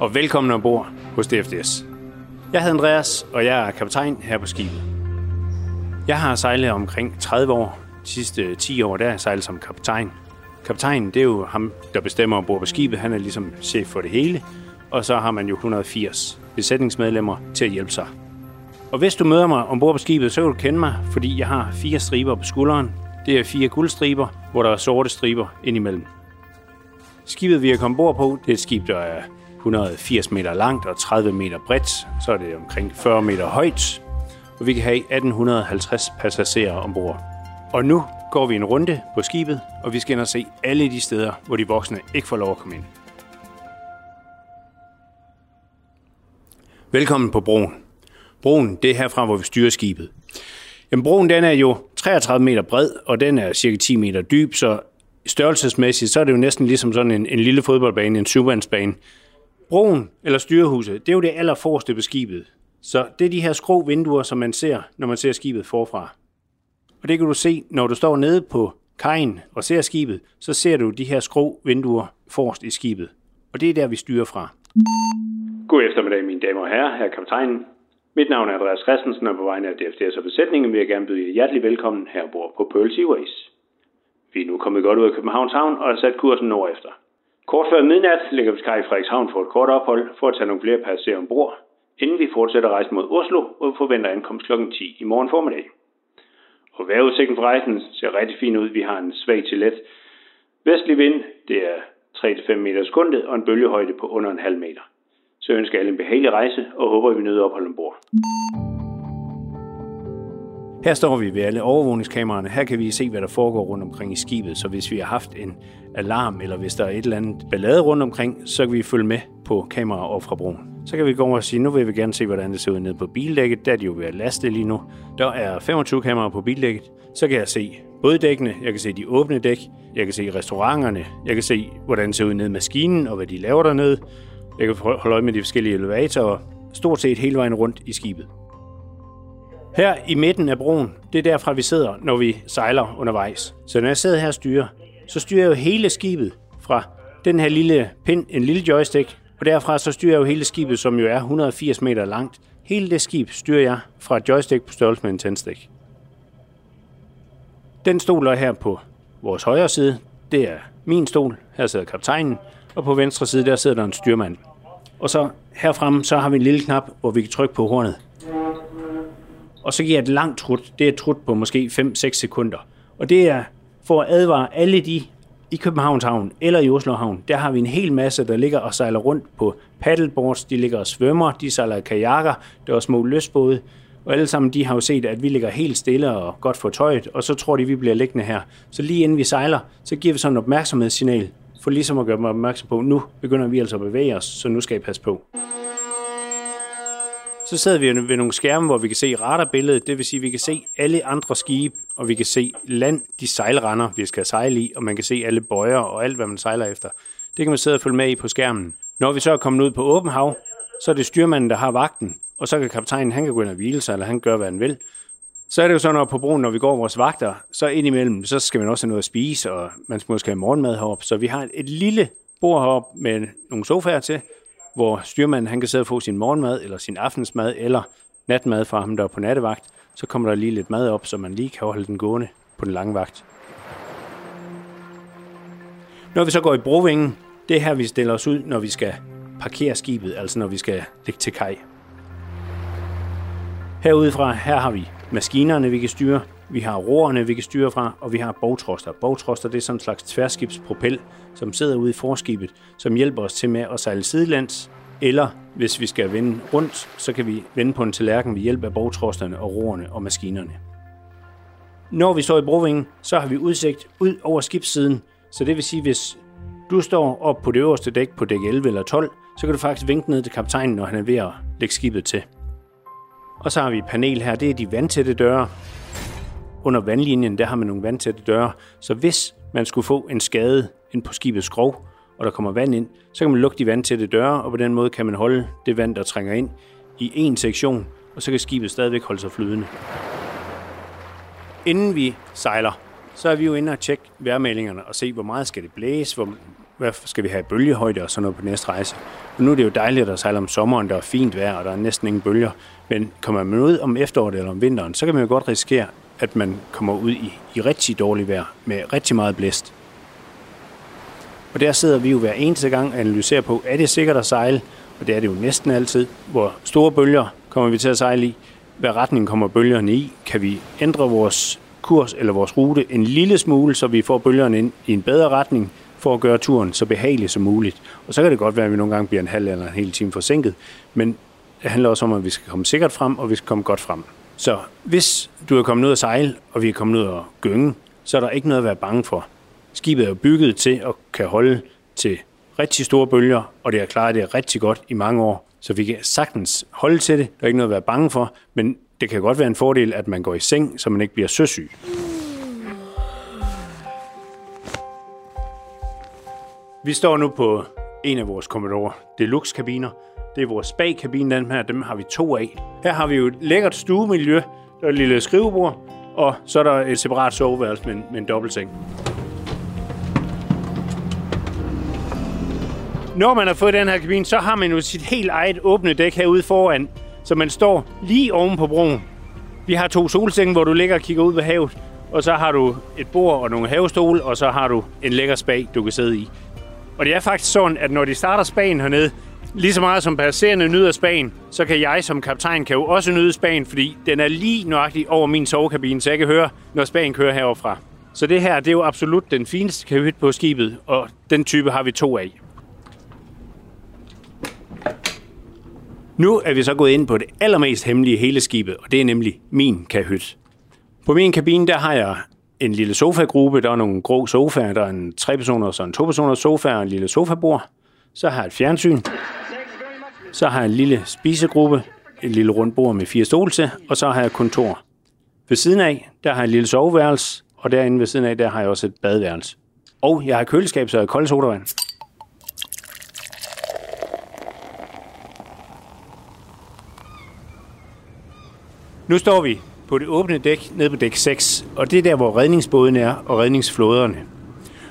og velkommen ombord hos DFDS. Jeg hedder Andreas, og jeg er kaptajn her på skibet. Jeg har sejlet omkring 30 år. De sidste 10 år der har jeg sejlet som kaptajn. Kaptajnen, det er jo ham, der bestemmer ombord på skibet. Han er ligesom chef for det hele. Og så har man jo 180 besætningsmedlemmer til at hjælpe sig. Og hvis du møder mig ombord på skibet, så vil du kende mig, fordi jeg har fire striber på skulderen. Det er fire guldstriber, hvor der er sorte striber indimellem. Skibet, vi er kommet ombord på, det er et skib, der er 180 meter langt og 30 meter bredt. Så er det omkring 40 meter højt, og vi kan have 1850 passagerer ombord. Og nu går vi en runde på skibet, og vi skal ind og se alle de steder, hvor de voksne ikke får lov at komme ind. Velkommen på broen. Broen, det er herfra, hvor vi styrer skibet. Jamen, broen den er jo 33 meter bred, og den er cirka 10 meter dyb, så størrelsesmæssigt, så er det jo næsten ligesom sådan en, en lille fodboldbane, en syvvandsbane, Broen, eller styrehuset, det er jo det allerforreste på skibet. Så det er de her skrå vinduer, som man ser, når man ser skibet forfra. Og det kan du se, når du står nede på kajen og ser skibet, så ser du de her skrå vinduer forrest i skibet. Og det er der, vi styrer fra. God eftermiddag, mine damer og herrer. Her er kaptajnen. Mit navn er Andreas Christensen, og på vegne af DFDS og besætningen vil jeg gerne byde jer hjertelig velkommen herbord på Pearl Seaways. Vi er nu kommet godt ud af Københavns Havn og har sat kursen nordefter. Kort før midnat ligger vi skaj i Frederikshavn for et kort ophold for at tage nogle flere passagerer ombord, inden vi fortsætter rejsen mod Oslo, hvor vi forventer ankomst kl. 10 i morgen formiddag. Og vejrudsigten for rejsen ser rigtig fin ud. Vi har en svag til let vestlig vind. Det er 3-5 meter sekundet og en bølgehøjde på under en halv meter. Så jeg ønsker alle en behagelig rejse og håber, at vi nyder ophold ombord. Her står vi ved alle overvågningskameraerne. Her kan vi se, hvad der foregår rundt omkring i skibet. Så hvis vi har haft en alarm, eller hvis der er et eller andet ballade rundt omkring, så kan vi følge med på kameraer op fra broen. Så kan vi gå over og sige, nu vil vi gerne se, hvordan det ser ud nede på bildækket. Der er de jo ved at laste lige nu. Der er 25 kameraer på bildækket. Så kan jeg se både dækkene, jeg kan se de åbne dæk, jeg kan se restauranterne, jeg kan se, hvordan det ser ud nede i maskinen, og hvad de laver dernede. Jeg kan holde øje med de forskellige elevatorer, stort set hele vejen rundt i skibet. Her i midten af broen, det er derfra, vi sidder, når vi sejler undervejs. Så når jeg sidder her og styrer, så styrer jeg jo hele skibet fra den her lille pind, en lille joystick, og derfra så styrer jeg jo hele skibet, som jo er 180 meter langt. Hele det skib styrer jeg fra et joystick på størrelse med en tændstik. Den stol er her på vores højre side. Det er min stol. Her sidder kaptajnen. Og på venstre side, der sidder der en styrmand. Og så herfremme, så har vi en lille knap, hvor vi kan trykke på hornet. Og så giver jeg et langt trut. Det er et trut på måske 5-6 sekunder. Og det er for at advare alle de i Københavns Havn eller i Oslo Havn, der har vi en hel masse, der ligger og sejler rundt på paddleboards, de ligger og svømmer, de sejler kajakker, der er små løsbåde, og alle sammen de har jo set, at vi ligger helt stille og godt fortøjet, og så tror de, vi bliver liggende her. Så lige inden vi sejler, så giver vi sådan en opmærksomhedssignal, for ligesom at gøre dem opmærksom på, nu begynder vi altså at bevæge os, så nu skal I passe på. Så sidder vi ved nogle skærme, hvor vi kan se radarbilledet, det vil sige, at vi kan se alle andre skibe, og vi kan se land, de sejlrender, vi skal sejle i, og man kan se alle bøjer og alt, hvad man sejler efter. Det kan man sidde og følge med i på skærmen. Når vi så er kommet ud på åben hav, så er det styrmanden, der har vagten, og så kan kaptajnen, han kan gå ind og hvile sig, eller han gør, hvad han vil. Så er det jo sådan, at på broen, når vi går vores vagter, så indimellem, så skal man også have noget at spise, og man skal måske have morgenmad heroppe. Så vi har et lille bord heroppe med nogle sofaer til, hvor styrmanden han kan sidde og få sin morgenmad, eller sin aftensmad, eller natmad fra ham, der er på nattevagt. Så kommer der lige lidt mad op, så man lige kan holde den gående på den lange vagt. Når vi så går i brovingen, det er her, vi stiller os ud, når vi skal parkere skibet, altså når vi skal ligge til kaj. Herudefra, her har vi maskinerne, vi kan styre, vi har roerne, vi kan styre fra, og vi har bogtroster. Bogtroster det er sådan en slags tværskibspropel, som sidder ude i forskibet, som hjælper os til med at sejle sidelands, eller hvis vi skal vende rundt, så kan vi vende på en tallerken ved hjælp af bogtrosterne og roerne og maskinerne. Når vi står i brovingen, så har vi udsigt ud over skibssiden, så det vil sige, hvis du står op på det øverste dæk på dæk 11 eller 12, så kan du faktisk vinke ned til kaptajnen, når han er ved at lægge skibet til. Og så har vi et panel her, det er de vandtætte døre. Under vandlinjen, der har man nogle vandtætte døre, så hvis man skulle få en skade ind på skibets skrov, og der kommer vand ind, så kan man lukke de vandtætte døre, og på den måde kan man holde det vand, der trænger ind, i en sektion, og så kan skibet stadigvæk holde sig flydende. Inden vi sejler, så er vi jo inde og tjekke vejrmeldingerne og se, hvor meget skal det blæse, hvor, hvad skal vi have bølgehøjde og sådan noget på næste rejse. Og nu er det jo dejligt at sejle om sommeren, der er fint vejr, og der er næsten ingen bølger. Men kommer man ud om efteråret eller om vinteren, så kan man jo godt risikere, at man kommer ud i, i rigtig dårligt vejr med rigtig meget blæst. Og der sidder vi jo hver eneste gang og analyserer på, er det sikkert at sejle? Og det er det jo næsten altid. Hvor store bølger kommer vi til at sejle i? Hvad retning kommer bølgerne i? Kan vi ændre vores kurs eller vores rute en lille smule, så vi får bølgerne ind i en bedre retning, for at gøre turen så behagelig som muligt. Og så kan det godt være, at vi nogle gange bliver en halv eller en hel time forsinket, men det handler også om, at vi skal komme sikkert frem, og vi skal komme godt frem. Så hvis du er kommet ud at sejle, og vi er kommet ud at gynge, så er der ikke noget at være bange for. Skibet er jo bygget til at kan holde til rigtig store bølger, og det har klaret det rigtig godt i mange år. Så vi kan sagtens holde til det. Der er ikke noget at være bange for, men det kan godt være en fordel, at man går i seng, så man ikke bliver søsyg. Vi står nu på en af vores Commodore Deluxe-kabiner. Det er vores spag-kabine, den her. Dem har vi to af. Her har vi jo et lækkert stuemiljø. Der er et lille skrivebord, og så er der et separat soveværelse med en, med en dobbeltseng. Når man har fået den her kabine, så har man jo sit helt eget åbne dæk herude foran, så man står lige oven på broen. Vi har to solsenge, hvor du ligger og kigger ud ved havet, og så har du et bord og nogle havestole, og så har du en lækker spag, du kan sidde i. Og det er faktisk sådan, at når de starter spagen hernede, lige så meget som passagerne nyder spagen, så kan jeg som kaptajn kan jo også nyde spagen, fordi den er lige nøjagtigt over min sovekabine, så jeg kan høre, når spagen kører heroverfra. Så det her, det er jo absolut den fineste kahyt på skibet, og den type har vi to af. Nu er vi så gået ind på det allermest hemmelige hele skibet, og det er nemlig min kahyt. På min kabine, der har jeg en lille sofagruppe. Der er nogle grå sofaer. Der er en trepersoners og en topersoners sofa og en lille sofabord. Så har jeg et fjernsyn. Så har jeg en lille spisegruppe. Et lille rundt bord med fire stole til. Og så har jeg kontor. Ved siden af, der har jeg et lille soveværelse. Og derinde ved siden af, der har jeg også et badeværelse. Og jeg har køleskab, så jeg har kold sodavand. Nu står vi på det åbne dæk nede på dæk 6, og det er der, hvor redningsbåden er og redningsflåderne.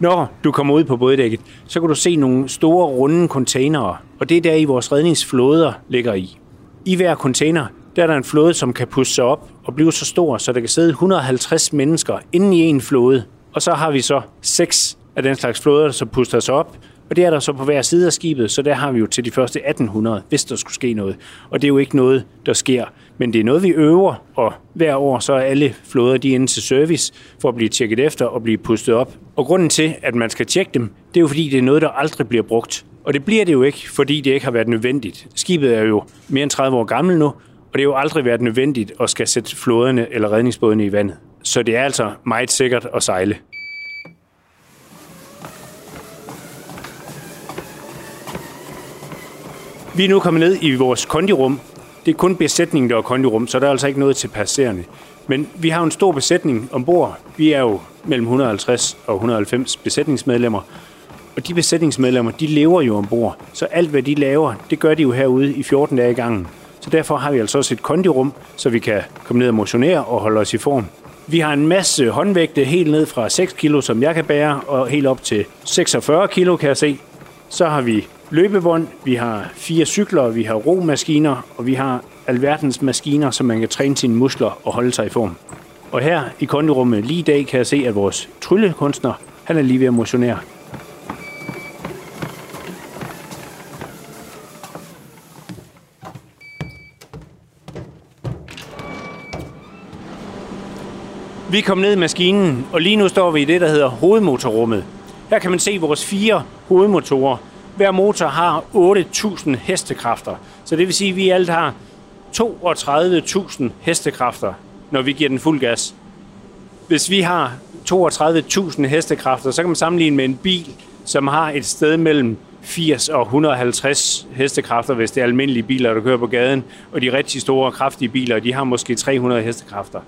Når du kommer ud på båddækket, så kan du se nogle store runde containere, og det er der i vores redningsflåder ligger i. I hver container, der er der en flåde, som kan pusse sig op og blive så stor, så der kan sidde 150 mennesker inde i en flåde. Og så har vi så seks af den slags flåder, som puster sig op, og det er der så på hver side af skibet, så der har vi jo til de første 1800, hvis der skulle ske noget. Og det er jo ikke noget, der sker. Men det er noget, vi øver, og hver år så er alle flåder de inde til service for at blive tjekket efter og blive pustet op. Og grunden til, at man skal tjekke dem, det er jo fordi, det er noget, der aldrig bliver brugt. Og det bliver det jo ikke, fordi det ikke har været nødvendigt. Skibet er jo mere end 30 år gammel nu, og det har jo aldrig været nødvendigt at skal sætte flåderne eller redningsbådene i vandet. Så det er altså meget sikkert at sejle. Vi er nu kommet ned i vores kondirum. Det er kun besætningen, der er kondirum, så der er altså ikke noget til passerende. Men vi har en stor besætning ombord. Vi er jo mellem 150 og 190 besætningsmedlemmer. Og de besætningsmedlemmer, de lever jo ombord. Så alt, hvad de laver, det gør de jo herude i 14 dage i gangen. Så derfor har vi altså også et kondirum, så vi kan komme ned og motionere og holde os i form. Vi har en masse håndvægte helt ned fra 6 kilo, som jeg kan bære, og helt op til 46 kilo, kan jeg se. Så har vi løbevånd, vi har fire cykler, vi har romaskiner, og vi har alverdens maskiner, som man kan træne sine muskler og holde sig i form. Og her i kondirummet lige i dag kan jeg se, at vores tryllekunstner, han er lige ved at motionere. Vi kom ned i maskinen, og lige nu står vi i det, der hedder hovedmotorrummet. Her kan man se vores fire hovedmotorer, hver motor har 8.000 hestekræfter. Så det vil sige, at vi alt har 32.000 hestekræfter, når vi giver den fuld gas. Hvis vi har 32.000 hestekræfter, så kan man sammenligne med en bil, som har et sted mellem 80 og 150 hestekræfter, hvis det er almindelige biler, der kører på gaden. Og de rigtig store, og kraftige biler, de har måske 300 hestekræfter.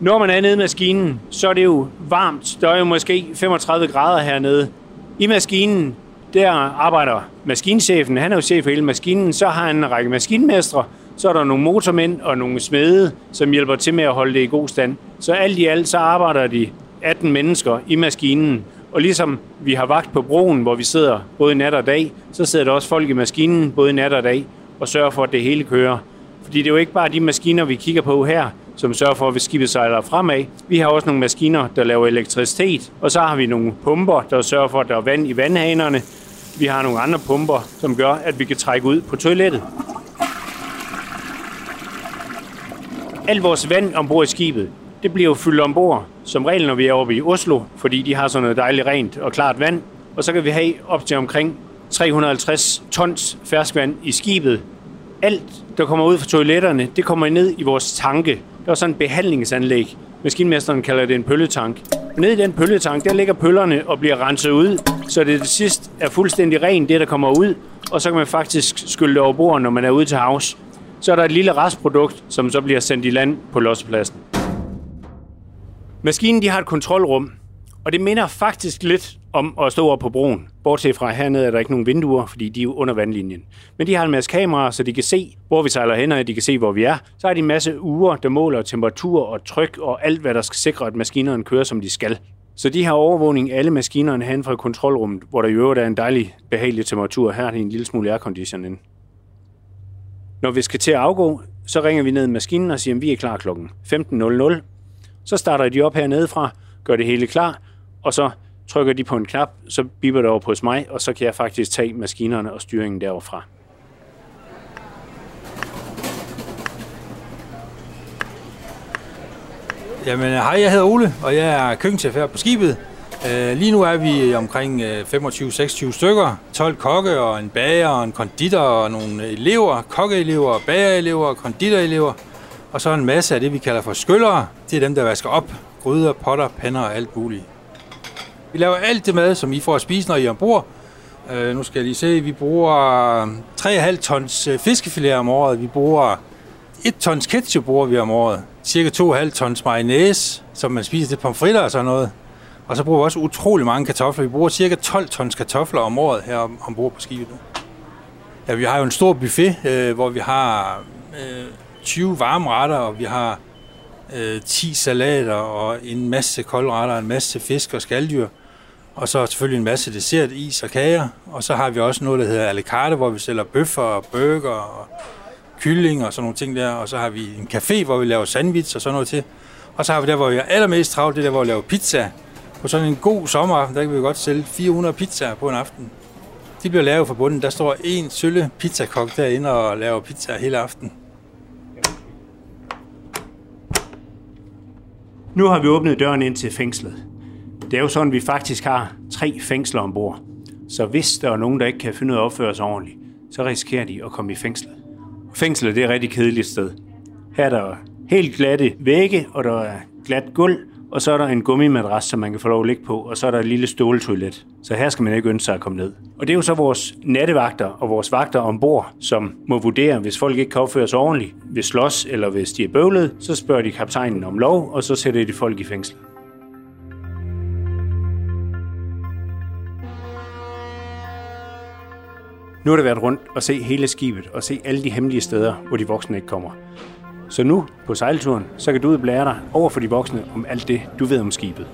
Når man er nede i maskinen, så er det jo varmt. Der er jo måske 35 grader hernede. I maskinen, der arbejder maskinchefen, han er jo chef for hele maskinen, så har han en række maskinmestre, så er der nogle motormænd og nogle smede, som hjælper til med at holde det i god stand. Så alt i alt, så arbejder de 18 mennesker i maskinen, Og ligesom vi har vagt på broen, hvor vi sidder både nat og dag, så sidder der også folk i maskinen både nat og dag og sørger for, at det hele kører. Fordi det er jo ikke bare de maskiner, vi kigger på her, som sørger for, at vi skibet sejler fremad. Vi har også nogle maskiner, der laver elektricitet, og så har vi nogle pumper, der sørger for, at der er vand i vandhanerne. Vi har nogle andre pumper, som gør, at vi kan trække ud på toilettet. Al vores vand ombord i skibet, det bliver jo fyldt ombord, som regel når vi er oppe i Oslo, fordi de har sådan noget dejligt rent og klart vand. Og så kan vi have op til omkring 350 tons ferskvand i skibet. Alt, der kommer ud fra toiletterne, det kommer ned i vores tanke. Der er sådan et behandlingsanlæg. Maskinmesteren kalder det en pølletank. Nede i den pølletank, der ligger pøllerne og bliver renset ud, så det til sidst er fuldstændig rent, det der kommer ud. Og så kan man faktisk skylde det over bord, når man er ude til havs. Så er der et lille restprodukt, som så bliver sendt i land på lossepladsen. Maskinen de har et kontrolrum, og det minder faktisk lidt om at stå oppe på broen. Bortset fra hernede er der ikke nogen vinduer, fordi de er under vandlinjen. Men de har en masse kameraer, så de kan se, hvor vi sejler hen, og de kan se, hvor vi er. Så har de en masse uger, der måler temperatur og tryk og alt, hvad der skal sikre, at maskinerne kører, som de skal. Så de har overvågning alle maskinerne hen fra kontrolrummet, hvor der i øvrigt er en dejlig, behagelig temperatur. Her er det en lille smule aircondition Når vi skal til at afgå, så ringer vi ned i maskinen og siger, at vi er klar klokken 15.00. Så starter de op hernede fra, gør det hele klar, og så trykker de på en knap, så biber det over på mig, og så kan jeg faktisk tage maskinerne og styringen derfra. Jamen, hej, jeg hedder Ole, og jeg er køkkenchef her på skibet. Øh, lige nu er vi omkring øh, 25-26 stykker. 12 kokke og en bager og en konditor og nogle elever, kokkeelever, bagerelever, konditorelever. Og så en masse af det, vi kalder for skyllere. Det er dem, der vasker op. Gryder, potter, pander og alt muligt. Vi laver alt det mad, som I får at spise, når I er ombord. Uh, nu skal jeg lige se, vi bruger 3,5 tons øh, fiskefilet om året. Vi bruger 1 tons ketchup bruger vi om året. Cirka 2,5 tons mayonnaise, som man spiser til pomfritter og sådan noget. Og så bruger vi også utrolig mange kartofler. Vi bruger cirka 12 tons kartofler om året her ombord på skibet nu. Ja, vi har jo en stor buffet, øh, hvor vi har øh, 20 varme retter, og vi har øh, 10 salater og en masse koldretter, en masse fisk og skalddyr. Og så selvfølgelig en masse dessert, is og kager. Og så har vi også noget, der hedder a la carte, hvor vi sælger bøffer og burger og kylling og sådan nogle ting der. Og så har vi en café, hvor vi laver sandwich og sådan noget til. Og så har vi der, hvor vi er allermest travlt, det der, hvor vi laver pizza. På sådan en god sommeraften, der kan vi godt sælge 400 pizzaer på en aften. De bliver lavet fra bunden. Der står en sølle pizzakok derinde og laver pizza hele aften. Nu har vi åbnet døren ind til fængslet. Det er jo sådan, at vi faktisk har tre fængsler ombord. Så hvis der er nogen, der ikke kan finde ud af at opføre sig ordentligt, så risikerer de at komme i fængslet. Fængslet det er et rigtig kedeligt sted. Her er der helt glatte vægge, og der er glat gulv, og så er der en gummimadras, som man kan få lov at ligge på, og så er der et lille ståltoilet. Så her skal man ikke ønske sig at komme ned. Og det er jo så vores nattevagter og vores vagter ombord, som må vurdere, hvis folk ikke kan opføre sig ordentligt, hvis slås eller hvis de er bøvlet, så spørger de kaptajnen om lov, og så sætter de folk i fængsel. Nu har det været rundt og se hele skibet og se alle de hemmelige steder, hvor de voksne ikke kommer. Så nu på sejlturen, så kan du udblære dig over for de voksne om alt det, du ved om skibet.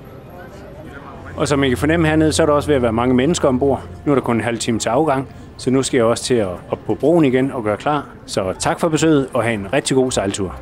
Og som I kan fornemme hernede, så er der også ved at være mange mennesker ombord. Nu er der kun en halv time til afgang, så nu skal jeg også til at op på broen igen og gøre klar. Så tak for besøget og have en rigtig god sejltur.